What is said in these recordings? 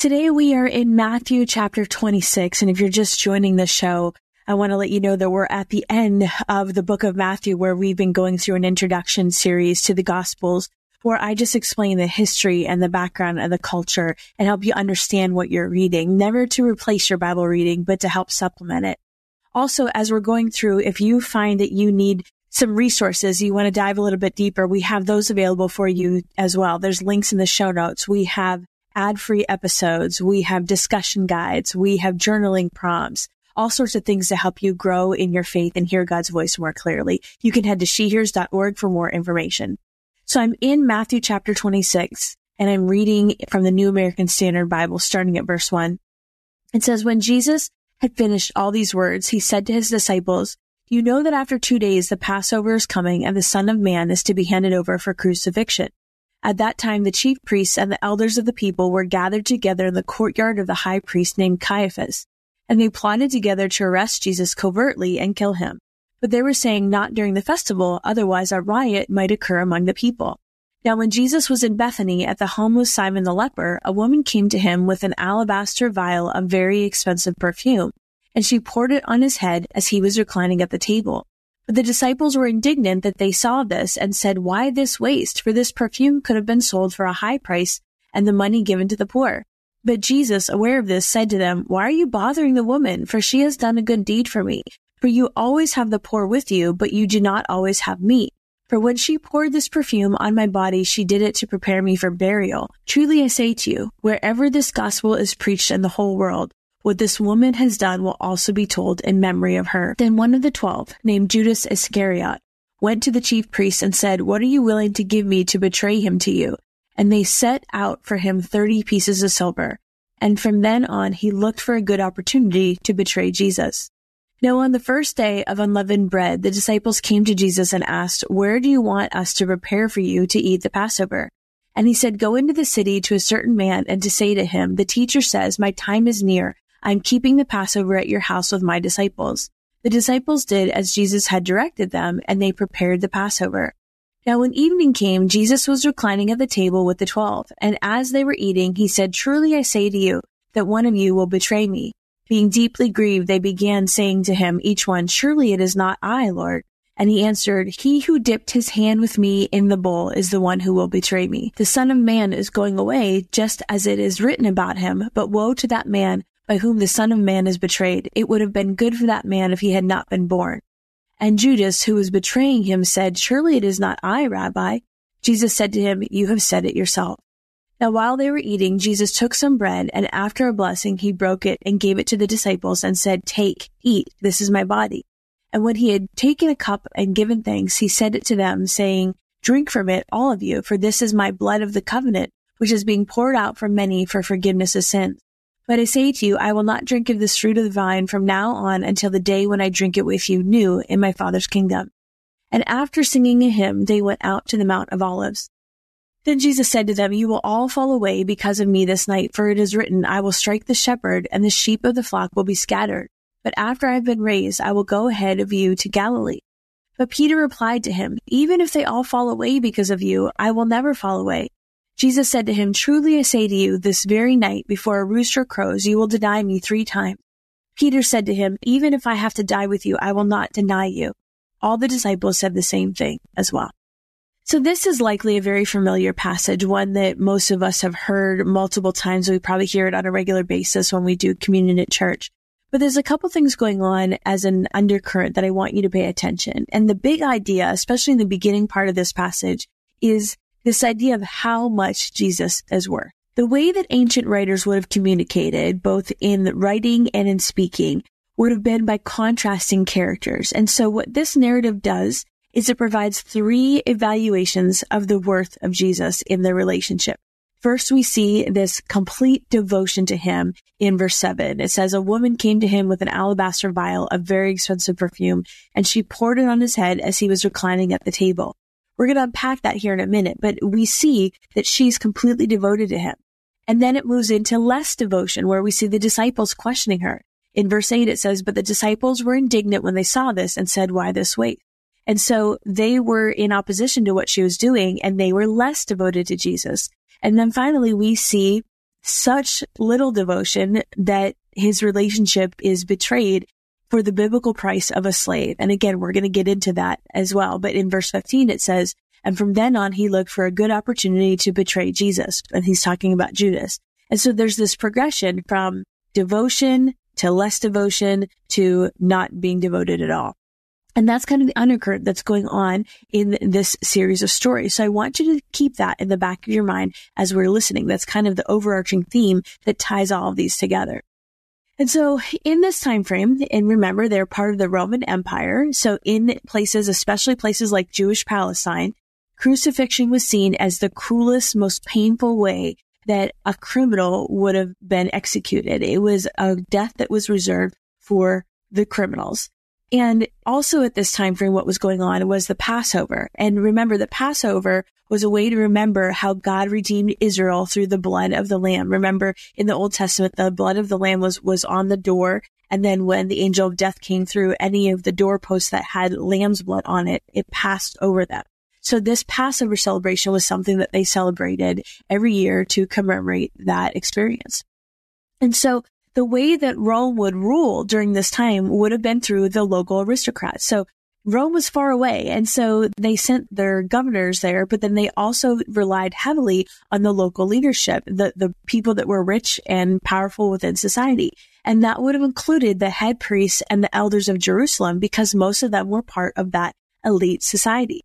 Today we are in Matthew chapter 26. And if you're just joining the show, I want to let you know that we're at the end of the book of Matthew where we've been going through an introduction series to the gospels where I just explain the history and the background and the culture and help you understand what you're reading, never to replace your Bible reading, but to help supplement it. Also, as we're going through, if you find that you need some resources, you want to dive a little bit deeper, we have those available for you as well. There's links in the show notes. We have ad free episodes. We have discussion guides. We have journaling prompts, all sorts of things to help you grow in your faith and hear God's voice more clearly. You can head to shehears.org for more information. So I'm in Matthew chapter 26 and I'm reading from the New American Standard Bible starting at verse one. It says, when Jesus had finished all these words, he said to his disciples, you know that after two days the Passover is coming and the Son of Man is to be handed over for crucifixion. At that time the chief priests and the elders of the people were gathered together in the courtyard of the high priest named Caiaphas, and they plotted together to arrest Jesus covertly and kill him. But they were saying not during the festival, otherwise a riot might occur among the people. Now when Jesus was in Bethany at the home of Simon the leper, a woman came to him with an alabaster vial of very expensive perfume and she poured it on his head as he was reclining at the table. But the disciples were indignant that they saw this and said, Why this waste? For this perfume could have been sold for a high price and the money given to the poor. But Jesus, aware of this, said to them, Why are you bothering the woman? For she has done a good deed for me. For you always have the poor with you, but you do not always have me. For when she poured this perfume on my body, she did it to prepare me for burial. Truly I say to you, wherever this gospel is preached in the whole world, what this woman has done will also be told in memory of her. Then one of the twelve, named Judas Iscariot, went to the chief priests and said, What are you willing to give me to betray him to you? And they set out for him thirty pieces of silver. And from then on, he looked for a good opportunity to betray Jesus. Now, on the first day of unleavened bread, the disciples came to Jesus and asked, Where do you want us to prepare for you to eat the Passover? And he said, Go into the city to a certain man and to say to him, The teacher says, My time is near. I'm keeping the Passover at your house with my disciples. The disciples did as Jesus had directed them, and they prepared the Passover. Now when evening came, Jesus was reclining at the table with the twelve, and as they were eating, he said, Truly I say to you, that one of you will betray me. Being deeply grieved, they began saying to him, each one, Surely it is not I, Lord. And he answered, He who dipped his hand with me in the bowl is the one who will betray me. The Son of Man is going away, just as it is written about him, but woe to that man by whom the Son of Man is betrayed. It would have been good for that man if he had not been born. And Judas, who was betraying him, said, Surely it is not I, Rabbi. Jesus said to him, You have said it yourself. Now while they were eating, Jesus took some bread, and after a blessing, he broke it and gave it to the disciples and said, Take, eat, this is my body. And when he had taken a cup and given thanks, he said it to them, saying, Drink from it, all of you, for this is my blood of the covenant, which is being poured out for many for forgiveness of sins. But I say to you, I will not drink of this fruit of the vine from now on until the day when I drink it with you new in my Father's kingdom. And after singing a hymn, they went out to the Mount of Olives. Then Jesus said to them, You will all fall away because of me this night, for it is written, I will strike the shepherd, and the sheep of the flock will be scattered. But after I have been raised, I will go ahead of you to Galilee. But Peter replied to him, Even if they all fall away because of you, I will never fall away. Jesus said to him, Truly I say to you, this very night before a rooster crows, you will deny me three times. Peter said to him, Even if I have to die with you, I will not deny you. All the disciples said the same thing as well. So this is likely a very familiar passage, one that most of us have heard multiple times. We probably hear it on a regular basis when we do communion at church. But there's a couple things going on as an undercurrent that I want you to pay attention. And the big idea, especially in the beginning part of this passage, is this idea of how much Jesus is worth. The way that ancient writers would have communicated, both in writing and in speaking, would have been by contrasting characters. And so what this narrative does is it provides three evaluations of the worth of Jesus in their relationship. First, we see this complete devotion to him in verse seven. It says, a woman came to him with an alabaster vial of very expensive perfume, and she poured it on his head as he was reclining at the table. We're going to unpack that here in a minute, but we see that she's completely devoted to him. And then it moves into less devotion where we see the disciples questioning her. In verse 8, it says, But the disciples were indignant when they saw this and said, Why this wait? And so they were in opposition to what she was doing and they were less devoted to Jesus. And then finally, we see such little devotion that his relationship is betrayed for the biblical price of a slave. And again, we're going to get into that as well. But in verse 15, it says, and from then on, he looked for a good opportunity to betray Jesus. And he's talking about Judas. And so there's this progression from devotion to less devotion to not being devoted at all. And that's kind of the undercurrent that's going on in this series of stories. So I want you to keep that in the back of your mind as we're listening. That's kind of the overarching theme that ties all of these together. And so in this time frame, and remember they're part of the Roman Empire. So in places, especially places like Jewish Palestine, crucifixion was seen as the cruelest, most painful way that a criminal would have been executed. It was a death that was reserved for the criminals. And also at this time frame, what was going on was the Passover. And remember, the Passover was a way to remember how God redeemed Israel through the blood of the lamb. Remember in the Old Testament, the blood of the lamb was, was on the door. And then when the angel of death came through any of the doorposts that had lamb's blood on it, it passed over them. So this Passover celebration was something that they celebrated every year to commemorate that experience. And so the way that Rome would rule during this time would have been through the local aristocrats. So Rome was far away. And so they sent their governors there, but then they also relied heavily on the local leadership, the, the people that were rich and powerful within society. And that would have included the head priests and the elders of Jerusalem because most of them were part of that elite society.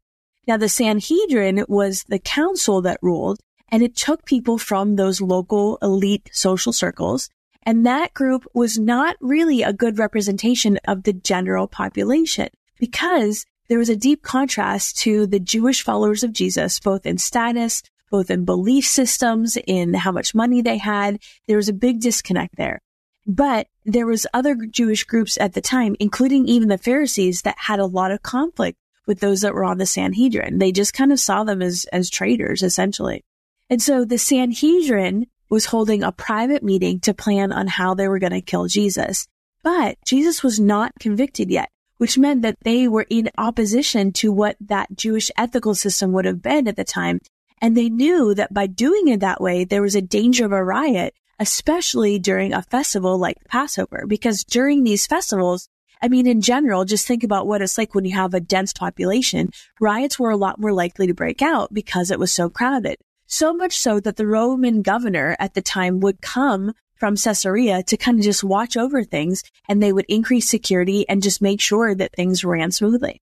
Now the Sanhedrin was the council that ruled and it took people from those local elite social circles. And that group was not really a good representation of the general population because there was a deep contrast to the Jewish followers of Jesus, both in status, both in belief systems, in how much money they had. There was a big disconnect there. But there was other Jewish groups at the time, including even the Pharisees that had a lot of conflict with those that were on the Sanhedrin. They just kind of saw them as, as traitors, essentially. And so the Sanhedrin was holding a private meeting to plan on how they were going to kill Jesus. But Jesus was not convicted yet, which meant that they were in opposition to what that Jewish ethical system would have been at the time. And they knew that by doing it that way, there was a danger of a riot, especially during a festival like Passover, because during these festivals, I mean, in general, just think about what it's like when you have a dense population. Riots were a lot more likely to break out because it was so crowded. So much so that the Roman governor at the time would come from Caesarea to kind of just watch over things and they would increase security and just make sure that things ran smoothly.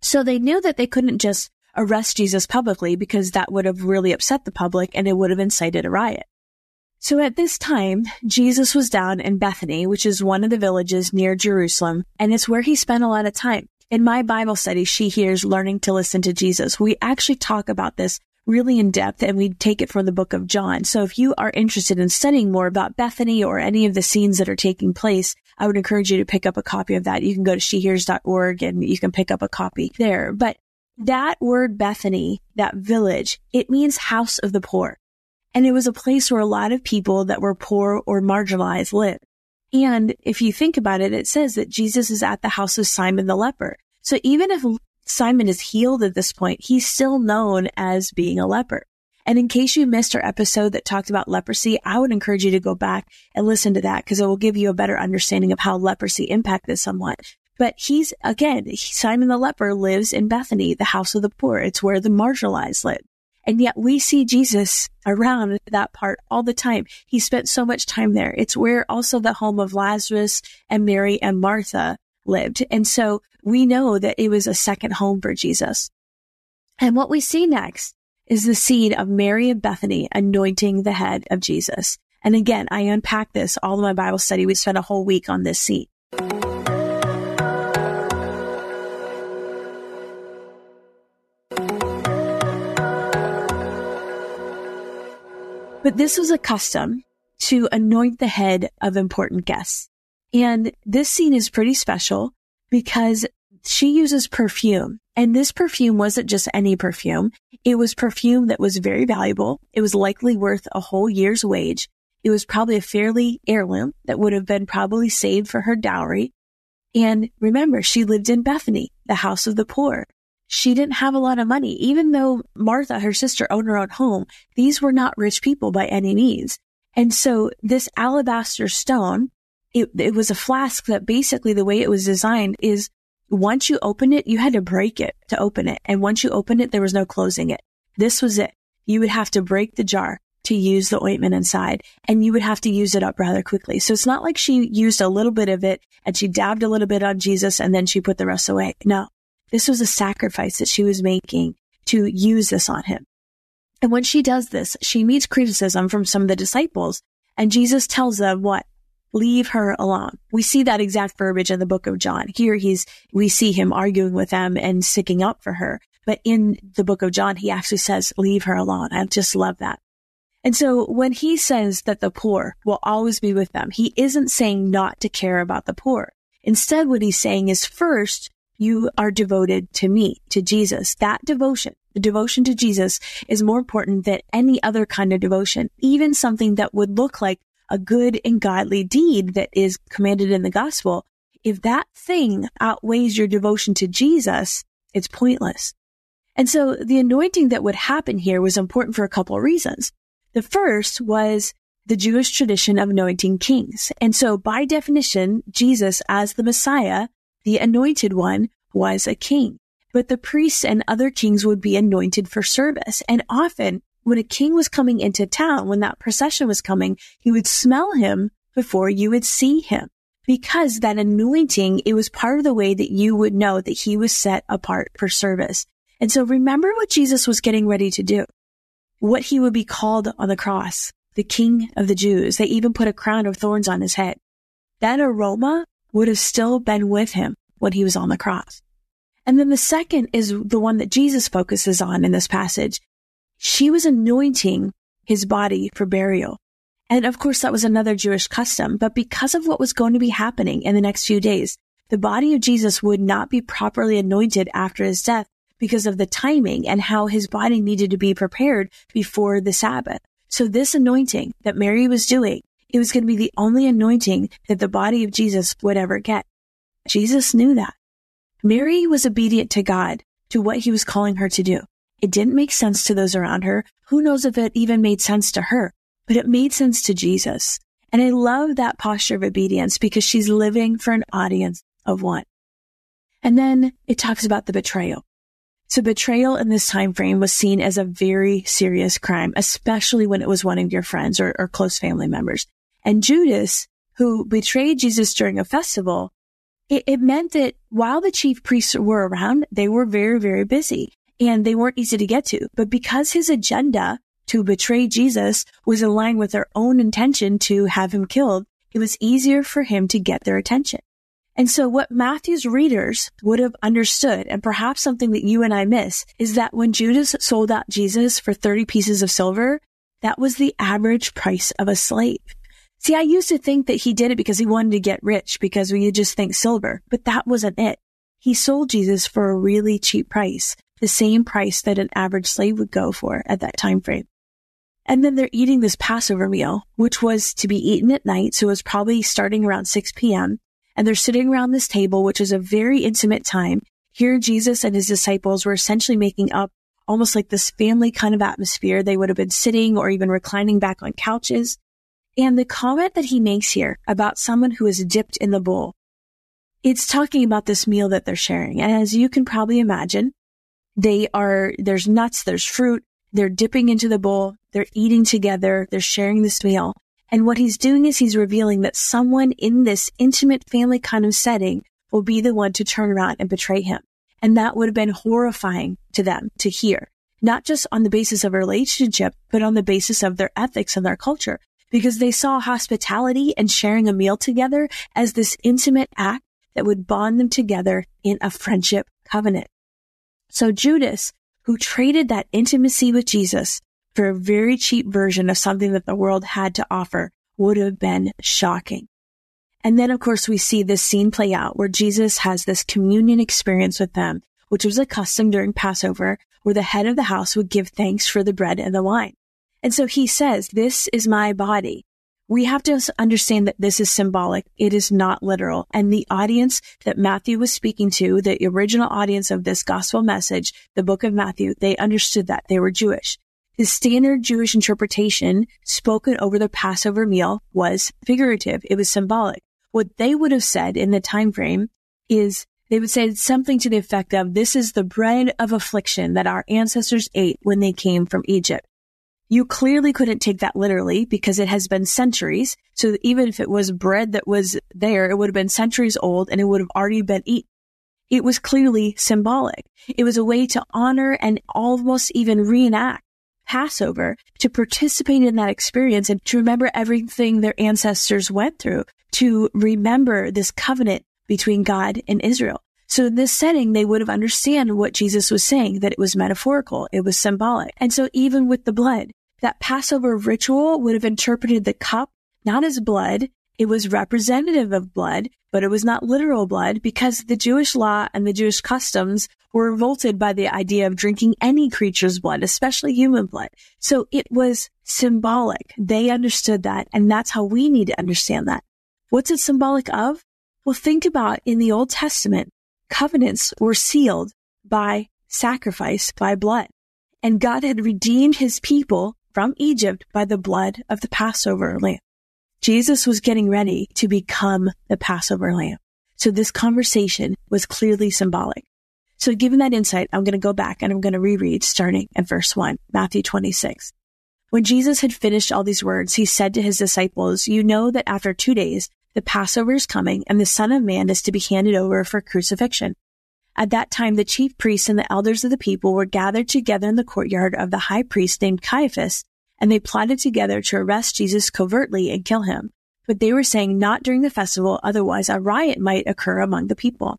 So they knew that they couldn't just arrest Jesus publicly because that would have really upset the public and it would have incited a riot. So at this time, Jesus was down in Bethany, which is one of the villages near Jerusalem, and it's where he spent a lot of time. In my Bible study, She Hears Learning to Listen to Jesus, we actually talk about this really in depth and we take it from the book of John. So if you are interested in studying more about Bethany or any of the scenes that are taking place, I would encourage you to pick up a copy of that. You can go to shehears.org and you can pick up a copy there. But that word Bethany, that village, it means house of the poor. And it was a place where a lot of people that were poor or marginalized lived. And if you think about it, it says that Jesus is at the house of Simon the leper. So even if Simon is healed at this point, he's still known as being a leper. And in case you missed our episode that talked about leprosy, I would encourage you to go back and listen to that because it will give you a better understanding of how leprosy impacted someone. But he's, again, Simon the leper lives in Bethany, the house of the poor. It's where the marginalized live. And yet we see Jesus around that part all the time. He spent so much time there. It's where also the home of Lazarus and Mary and Martha lived. And so we know that it was a second home for Jesus. And what we see next is the scene of Mary of Bethany anointing the head of Jesus. And again, I unpack this all in my Bible study. We spent a whole week on this scene. But this was a custom to anoint the head of important guests. And this scene is pretty special because she uses perfume. And this perfume wasn't just any perfume. It was perfume that was very valuable. It was likely worth a whole year's wage. It was probably a fairly heirloom that would have been probably saved for her dowry. And remember, she lived in Bethany, the house of the poor. She didn't have a lot of money. Even though Martha, her sister, owned her own home, these were not rich people by any means. And so this alabaster stone, it, it was a flask that basically the way it was designed is once you open it, you had to break it to open it. And once you open it, there was no closing it. This was it. You would have to break the jar to use the ointment inside and you would have to use it up rather quickly. So it's not like she used a little bit of it and she dabbed a little bit on Jesus and then she put the rest away. No, this was a sacrifice that she was making to use this on him. And when she does this, she meets criticism from some of the disciples and Jesus tells them what? Leave her alone. We see that exact verbiage in the book of John. Here he's, we see him arguing with them and sticking up for her. But in the book of John, he actually says, leave her alone. I just love that. And so when he says that the poor will always be with them, he isn't saying not to care about the poor. Instead, what he's saying is first, you are devoted to me, to Jesus. That devotion, the devotion to Jesus is more important than any other kind of devotion, even something that would look like a good and godly deed that is commanded in the gospel. If that thing outweighs your devotion to Jesus, it's pointless. And so the anointing that would happen here was important for a couple of reasons. The first was the Jewish tradition of anointing kings. And so by definition, Jesus as the Messiah the anointed one was a king, but the priests and other kings would be anointed for service. And often when a king was coming into town, when that procession was coming, you would smell him before you would see him. Because that anointing, it was part of the way that you would know that he was set apart for service. And so remember what Jesus was getting ready to do, what he would be called on the cross, the king of the Jews. They even put a crown of thorns on his head. That aroma would have still been with him when he was on the cross. And then the second is the one that Jesus focuses on in this passage. She was anointing his body for burial. And of course, that was another Jewish custom, but because of what was going to be happening in the next few days, the body of Jesus would not be properly anointed after his death because of the timing and how his body needed to be prepared before the Sabbath. So this anointing that Mary was doing it was going to be the only anointing that the body of Jesus would ever get. Jesus knew that. Mary was obedient to God, to what he was calling her to do. It didn't make sense to those around her. Who knows if it even made sense to her, but it made sense to Jesus. And I love that posture of obedience because she's living for an audience of one. And then it talks about the betrayal. So betrayal in this time frame was seen as a very serious crime, especially when it was one of your friends or, or close family members. And Judas, who betrayed Jesus during a festival, it, it meant that while the chief priests were around, they were very, very busy and they weren't easy to get to. But because his agenda to betray Jesus was in line with their own intention to have him killed, it was easier for him to get their attention. And so what Matthew's readers would have understood, and perhaps something that you and I miss, is that when Judas sold out Jesus for 30 pieces of silver, that was the average price of a slave. See, I used to think that he did it because he wanted to get rich because we just think silver, but that wasn't it. He sold Jesus for a really cheap price, the same price that an average slave would go for at that time frame. And then they're eating this Passover meal, which was to be eaten at night. So it was probably starting around 6 p.m. And they're sitting around this table, which is a very intimate time. Here, Jesus and his disciples were essentially making up almost like this family kind of atmosphere. They would have been sitting or even reclining back on couches. And the comment that he makes here about someone who is dipped in the bowl, it's talking about this meal that they're sharing. And as you can probably imagine, they are, there's nuts, there's fruit, they're dipping into the bowl, they're eating together, they're sharing this meal. And what he's doing is he's revealing that someone in this intimate family kind of setting will be the one to turn around and betray him. And that would have been horrifying to them to hear. not just on the basis of a relationship, but on the basis of their ethics and their culture, because they saw hospitality and sharing a meal together as this intimate act that would bond them together in a friendship covenant. So Judas, who traded that intimacy with Jesus for a very cheap version of something that the world had to offer, would have been shocking. And then, of course, we see this scene play out where Jesus has this communion experience with them, which was a custom during Passover, where the head of the house would give thanks for the bread and the wine. And so he says, this is my body. We have to understand that this is symbolic. It is not literal. And the audience that Matthew was speaking to, the original audience of this gospel message, the book of Matthew, they understood that they were Jewish. The standard Jewish interpretation spoken over the Passover meal was figurative. It was symbolic. What they would have said in the time frame is they would say something to the effect of, this is the bread of affliction that our ancestors ate when they came from Egypt. You clearly couldn't take that literally because it has been centuries. So even if it was bread that was there, it would have been centuries old and it would have already been eaten. It was clearly symbolic. It was a way to honor and almost even reenact Passover to participate in that experience and to remember everything their ancestors went through, to remember this covenant between God and Israel. So in this setting, they would have understand what Jesus was saying, that it was metaphorical, it was symbolic. And so even with the blood, that Passover ritual would have interpreted the cup not as blood, it was representative of blood, but it was not literal blood because the Jewish law and the Jewish customs were revolted by the idea of drinking any creature's blood, especially human blood. So it was symbolic. They understood that, and that's how we need to understand that. What's it symbolic of? Well, think about in the Old Testament, covenants were sealed by sacrifice, by blood. And God had redeemed his people from Egypt by the blood of the Passover lamb. Jesus was getting ready to become the Passover lamb. So this conversation was clearly symbolic. So given that insight, I'm going to go back and I'm going to reread starting at verse one, Matthew 26. When Jesus had finished all these words, he said to his disciples, you know that after two days, the Passover is coming and the Son of Man is to be handed over for crucifixion. At that time, the chief priests and the elders of the people were gathered together in the courtyard of the high priest named Caiaphas, and they plotted together to arrest Jesus covertly and kill him. But they were saying not during the festival, otherwise a riot might occur among the people.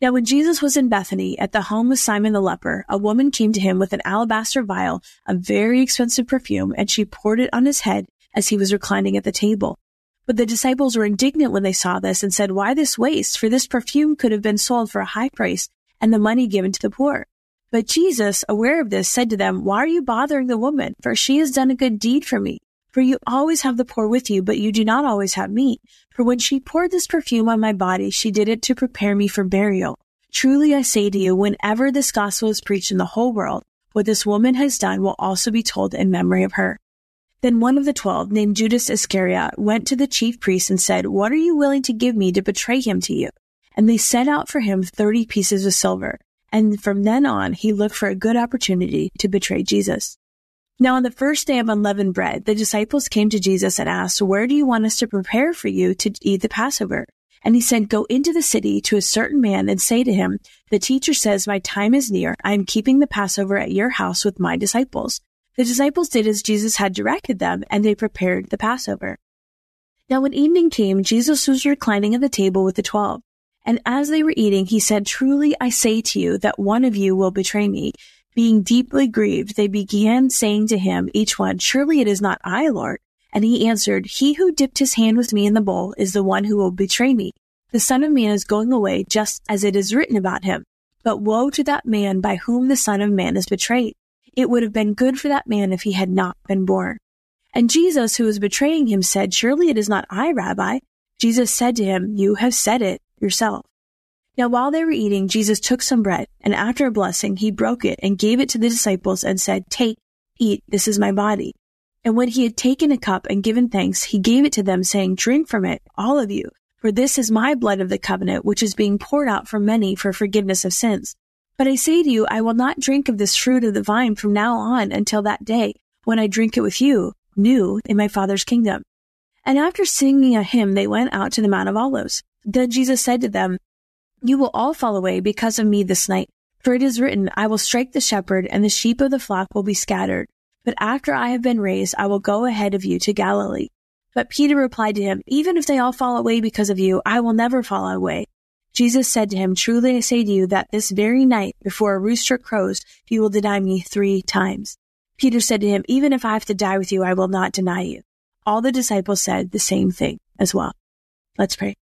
Now, when Jesus was in Bethany at the home of Simon the leper, a woman came to him with an alabaster vial of very expensive perfume, and she poured it on his head as he was reclining at the table. But the disciples were indignant when they saw this and said, Why this waste? For this perfume could have been sold for a high price and the money given to the poor. But Jesus, aware of this, said to them, Why are you bothering the woman? For she has done a good deed for me. For you always have the poor with you, but you do not always have me. For when she poured this perfume on my body, she did it to prepare me for burial. Truly I say to you, whenever this gospel is preached in the whole world, what this woman has done will also be told in memory of her. Then one of the twelve, named Judas Iscariot, went to the chief priests and said, What are you willing to give me to betray him to you? And they set out for him thirty pieces of silver. And from then on, he looked for a good opportunity to betray Jesus. Now on the first day of unleavened bread, the disciples came to Jesus and asked, Where do you want us to prepare for you to eat the Passover? And he said, Go into the city to a certain man and say to him, The teacher says, My time is near. I am keeping the Passover at your house with my disciples. The disciples did as Jesus had directed them, and they prepared the Passover. Now when evening came, Jesus was reclining at the table with the twelve. And as they were eating, he said, Truly I say to you that one of you will betray me. Being deeply grieved, they began saying to him, each one, Surely it is not I, Lord. And he answered, He who dipped his hand with me in the bowl is the one who will betray me. The Son of Man is going away just as it is written about him. But woe to that man by whom the Son of Man is betrayed. It would have been good for that man if he had not been born. And Jesus, who was betraying him, said, Surely it is not I, Rabbi. Jesus said to him, You have said it yourself. Now while they were eating, Jesus took some bread, and after a blessing, he broke it and gave it to the disciples and said, Take, eat, this is my body. And when he had taken a cup and given thanks, he gave it to them, saying, Drink from it, all of you, for this is my blood of the covenant, which is being poured out for many for forgiveness of sins. But I say to you, I will not drink of this fruit of the vine from now on until that day when I drink it with you, new in my Father's kingdom. And after singing a hymn, they went out to the Mount of Olives. Then Jesus said to them, You will all fall away because of me this night. For it is written, I will strike the shepherd and the sheep of the flock will be scattered. But after I have been raised, I will go ahead of you to Galilee. But Peter replied to him, Even if they all fall away because of you, I will never fall away. Jesus said to him, Truly I say to you that this very night, before a rooster crows, you will deny me three times. Peter said to him, Even if I have to die with you, I will not deny you. All the disciples said the same thing as well. Let's pray.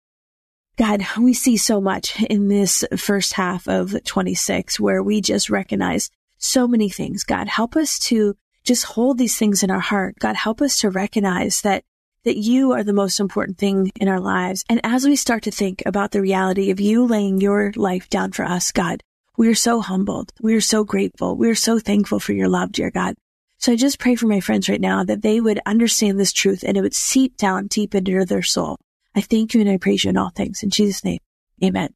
God, we see so much in this first half of 26 where we just recognize so many things. God, help us to just hold these things in our heart. God, help us to recognize that that you are the most important thing in our lives. And as we start to think about the reality of you laying your life down for us, God, we are so humbled. We are so grateful. We are so thankful for your love, dear God. So I just pray for my friends right now that they would understand this truth and it would seep down deep into their soul. I thank you and I praise you in all things. In Jesus' name, amen.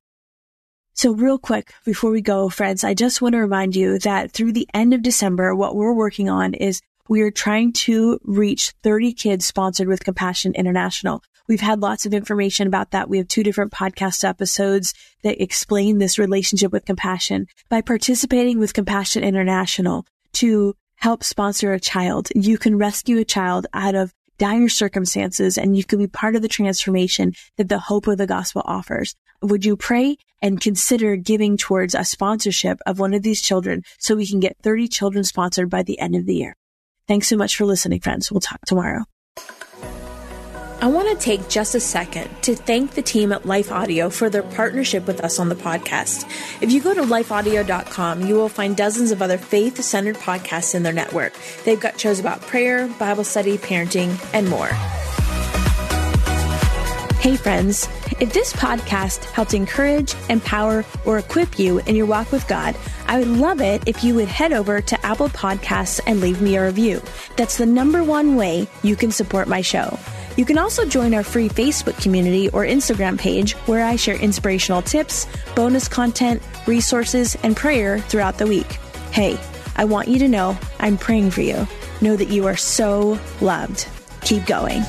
So real quick before we go, friends, I just want to remind you that through the end of December, what we're working on is we are trying to reach 30 kids sponsored with Compassion International. We've had lots of information about that. We have two different podcast episodes that explain this relationship with compassion. By participating with Compassion International to help sponsor a child, you can rescue a child out of dire circumstances and you can be part of the transformation that the hope of the gospel offers. Would you pray and consider giving towards a sponsorship of one of these children so we can get 30 children sponsored by the end of the year? Thanks so much for listening, friends. We'll talk tomorrow. I want to take just a second to thank the team at Life Audio for their partnership with us on the podcast. If you go to lifeaudio.com, you will find dozens of other faith centered podcasts in their network. They've got shows about prayer, Bible study, parenting, and more. Hey, friends. If this podcast helped encourage, empower, or equip you in your walk with God, I would love it if you would head over to Apple Podcasts and leave me a review. That's the number one way you can support my show. You can also join our free Facebook community or Instagram page where I share inspirational tips, bonus content, resources, and prayer throughout the week. Hey, I want you to know I'm praying for you. Know that you are so loved. Keep going.